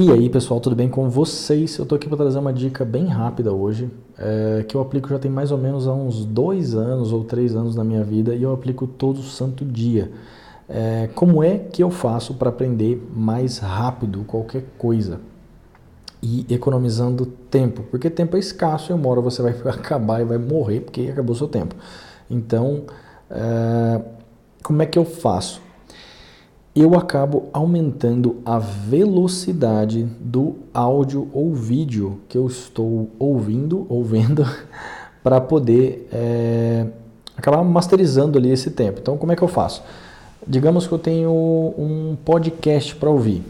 E aí pessoal, tudo bem com vocês? Eu tô aqui para trazer uma dica bem rápida hoje, é, que eu aplico já tem mais ou menos há uns dois anos ou três anos na minha vida e eu aplico todo santo dia. É, como é que eu faço para aprender mais rápido qualquer coisa? E economizando tempo, porque tempo é escasso e uma hora você vai acabar e vai morrer porque acabou o seu tempo. Então, é, como é que eu faço? Eu acabo aumentando a velocidade do áudio ou vídeo que eu estou ouvindo ou vendo para poder é, acabar masterizando ali esse tempo. Então, como é que eu faço? Digamos que eu tenho um podcast para ouvir.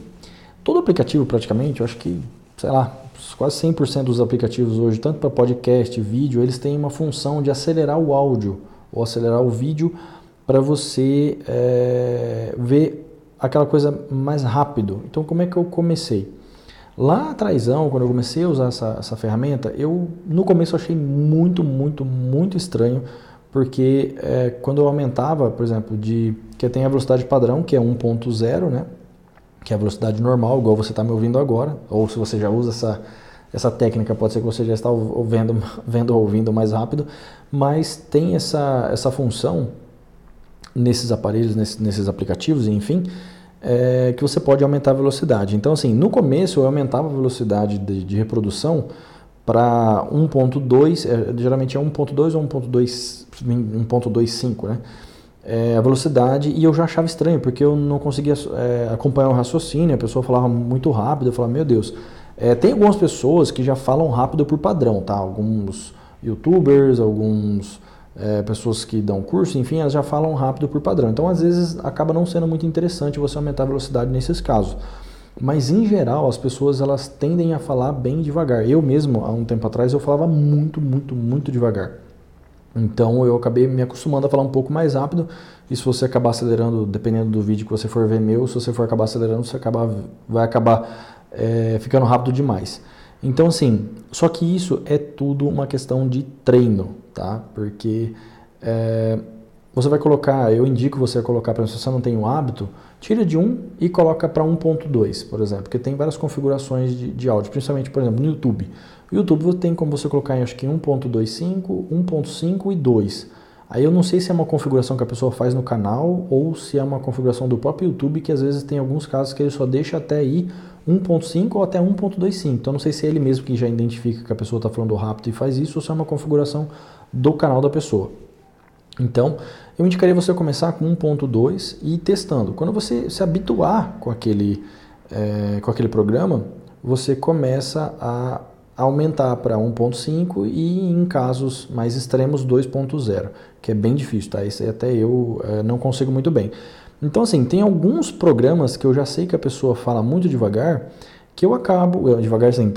Todo aplicativo, praticamente, eu acho que, sei lá, quase 100% dos aplicativos hoje, tanto para podcast, vídeo, eles têm uma função de acelerar o áudio ou acelerar o vídeo para você é, ver aquela coisa mais rápido. Então, como é que eu comecei? Lá atrás, quando eu comecei a usar essa, essa ferramenta, eu no começo achei muito, muito, muito estranho, porque é, quando eu aumentava, por exemplo, de que tem a velocidade padrão, que é 1.0, né? Que é a velocidade normal, igual você está me ouvindo agora, ou se você já usa essa, essa técnica, pode ser que você já está vendo, vendo ou ouvindo mais rápido, mas tem essa, essa função nesses aparelhos, nesses, nesses aplicativos, enfim, é, que você pode aumentar a velocidade. Então, assim, no começo eu aumentava a velocidade de, de reprodução para 1.2, é, geralmente é 1.2 ou 1.25, né? É, a velocidade, e eu já achava estranho, porque eu não conseguia é, acompanhar o raciocínio, a pessoa falava muito rápido, eu falava, meu Deus. É, tem algumas pessoas que já falam rápido por padrão, tá? Alguns youtubers, alguns é, pessoas que dão curso, enfim, elas já falam rápido por padrão. Então, às vezes, acaba não sendo muito interessante você aumentar a velocidade nesses casos. Mas, em geral, as pessoas elas tendem a falar bem devagar. Eu mesmo, há um tempo atrás, eu falava muito, muito, muito devagar. Então, eu acabei me acostumando a falar um pouco mais rápido. E se você acabar acelerando, dependendo do vídeo que você for ver meu, se você for acabar acelerando, você acaba, vai acabar é, ficando rápido demais. Então, assim, só que isso é tudo uma questão de treino tá? Porque é, você vai colocar, eu indico você colocar, para se você não tem o hábito, tira de 1 e coloca para 1.2, por exemplo, porque tem várias configurações de, de áudio, principalmente, por exemplo, no YouTube. O YouTube tem como você colocar em acho que 1.25, 1.5 e 2. Aí eu não sei se é uma configuração que a pessoa faz no canal ou se é uma configuração do próprio YouTube, que às vezes tem alguns casos que ele só deixa até aí 1.5 ou até 1.25. Então não sei se é ele mesmo que já identifica que a pessoa está falando rápido e faz isso ou se é uma configuração do canal da pessoa. Então, eu indicaria você começar com 1.2 e ir testando. Quando você se habituar com aquele, é, com aquele programa, você começa a aumentar para 1.5 e em casos mais extremos 2.0, que é bem difícil, tá? Isso até eu é, não consigo muito bem. Então, assim, tem alguns programas que eu já sei que a pessoa fala muito devagar, que eu acabo, devagar assim,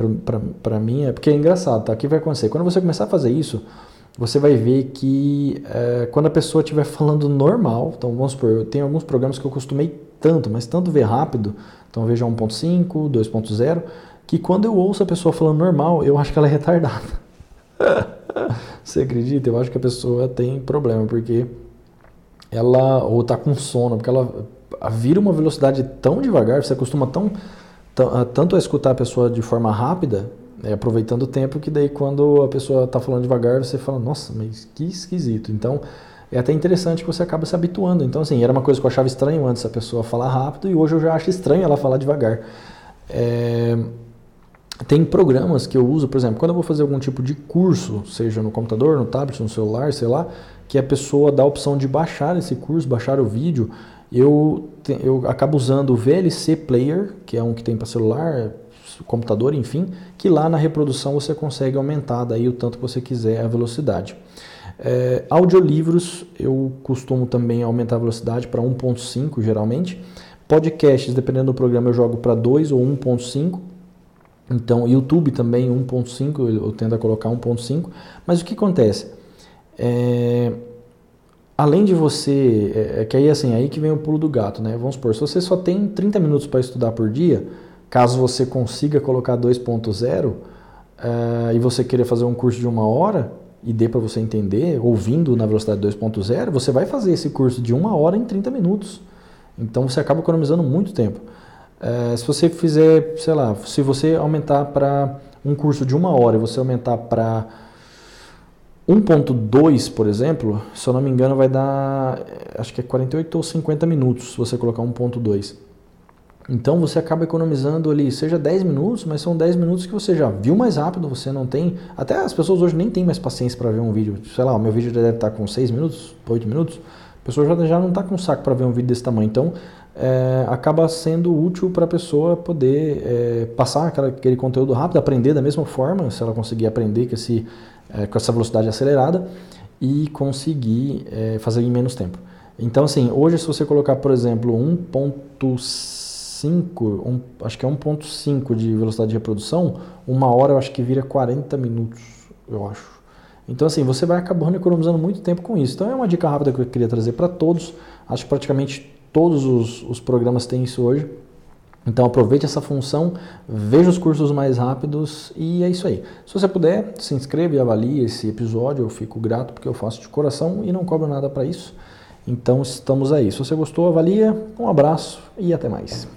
para mim, é porque é engraçado, tá? O que vai acontecer? Quando você começar a fazer isso, você vai ver que é, quando a pessoa estiver falando normal, então vamos supor, eu tenho alguns programas que eu costumei tanto, mas tanto ver rápido, então veja 1.5, 2.0, que quando eu ouço a pessoa falando normal, eu acho que ela é retardada. Você acredita? Eu acho que a pessoa tem problema, porque ela ou tá com sono, porque ela vira uma velocidade tão devagar, você acostuma tão, tanto a escutar a pessoa de forma rápida, é, aproveitando o tempo, que daí quando a pessoa está falando devagar, você fala, nossa, mas que esquisito. Então, é até interessante que você acaba se habituando. Então, assim, era uma coisa que eu achava estranho antes a pessoa falar rápido e hoje eu já acho estranho ela falar devagar. É... Tem programas que eu uso, por exemplo, quando eu vou fazer algum tipo de curso, seja no computador, no tablet, no celular, sei lá, que a pessoa dá a opção de baixar esse curso, baixar o vídeo, eu, eu acabo usando o VLC Player, que é um que tem para celular, computador, enfim, que lá na reprodução você consegue aumentar daí o tanto que você quiser a velocidade. É, audiolivros eu costumo também aumentar a velocidade para 1.5 geralmente. Podcasts, dependendo do programa, eu jogo para 2 ou 1.5. Então, YouTube também 1.5, eu tendo a colocar 1.5. Mas o que acontece? É, além de você, é, é, que aí assim, aí que vem o pulo do gato, né? Vamos supor, se você só tem 30 minutos para estudar por dia, Caso você consiga colocar 2.0 uh, e você queira fazer um curso de uma hora e dê para você entender, ouvindo na velocidade 2.0, você vai fazer esse curso de uma hora em 30 minutos. Então você acaba economizando muito tempo. É, se você fizer, sei lá, se você aumentar para um curso de uma hora e você aumentar para 1.2, por exemplo, se eu não me engano, vai dar, acho que é 48 ou 50 minutos se você colocar 1.2. Então você acaba economizando ali, seja 10 minutos, mas são 10 minutos que você já viu mais rápido, você não tem. Até as pessoas hoje nem têm mais paciência para ver um vídeo. Sei lá, o meu vídeo deve estar com 6 minutos, 8 minutos. A pessoa já, já não está com saco para ver um vídeo desse tamanho. Então é, acaba sendo útil para a pessoa poder é, passar aquela, aquele conteúdo rápido, aprender da mesma forma, se ela conseguir aprender com, esse, é, com essa velocidade acelerada e conseguir é, fazer em menos tempo. Então, assim, hoje se você colocar, por exemplo, 1.5, um, acho que é 1.5 de velocidade de reprodução, uma hora eu acho que vira 40 minutos, eu acho. Então, assim, você vai acabando economizando muito tempo com isso. Então, é uma dica rápida que eu queria trazer para todos. Acho que praticamente Todos os, os programas têm isso hoje. Então aproveite essa função, veja os cursos mais rápidos e é isso aí. Se você puder, se inscreva e avalie esse episódio, eu fico grato porque eu faço de coração e não cobro nada para isso. Então estamos aí. Se você gostou, avalia, um abraço e até mais.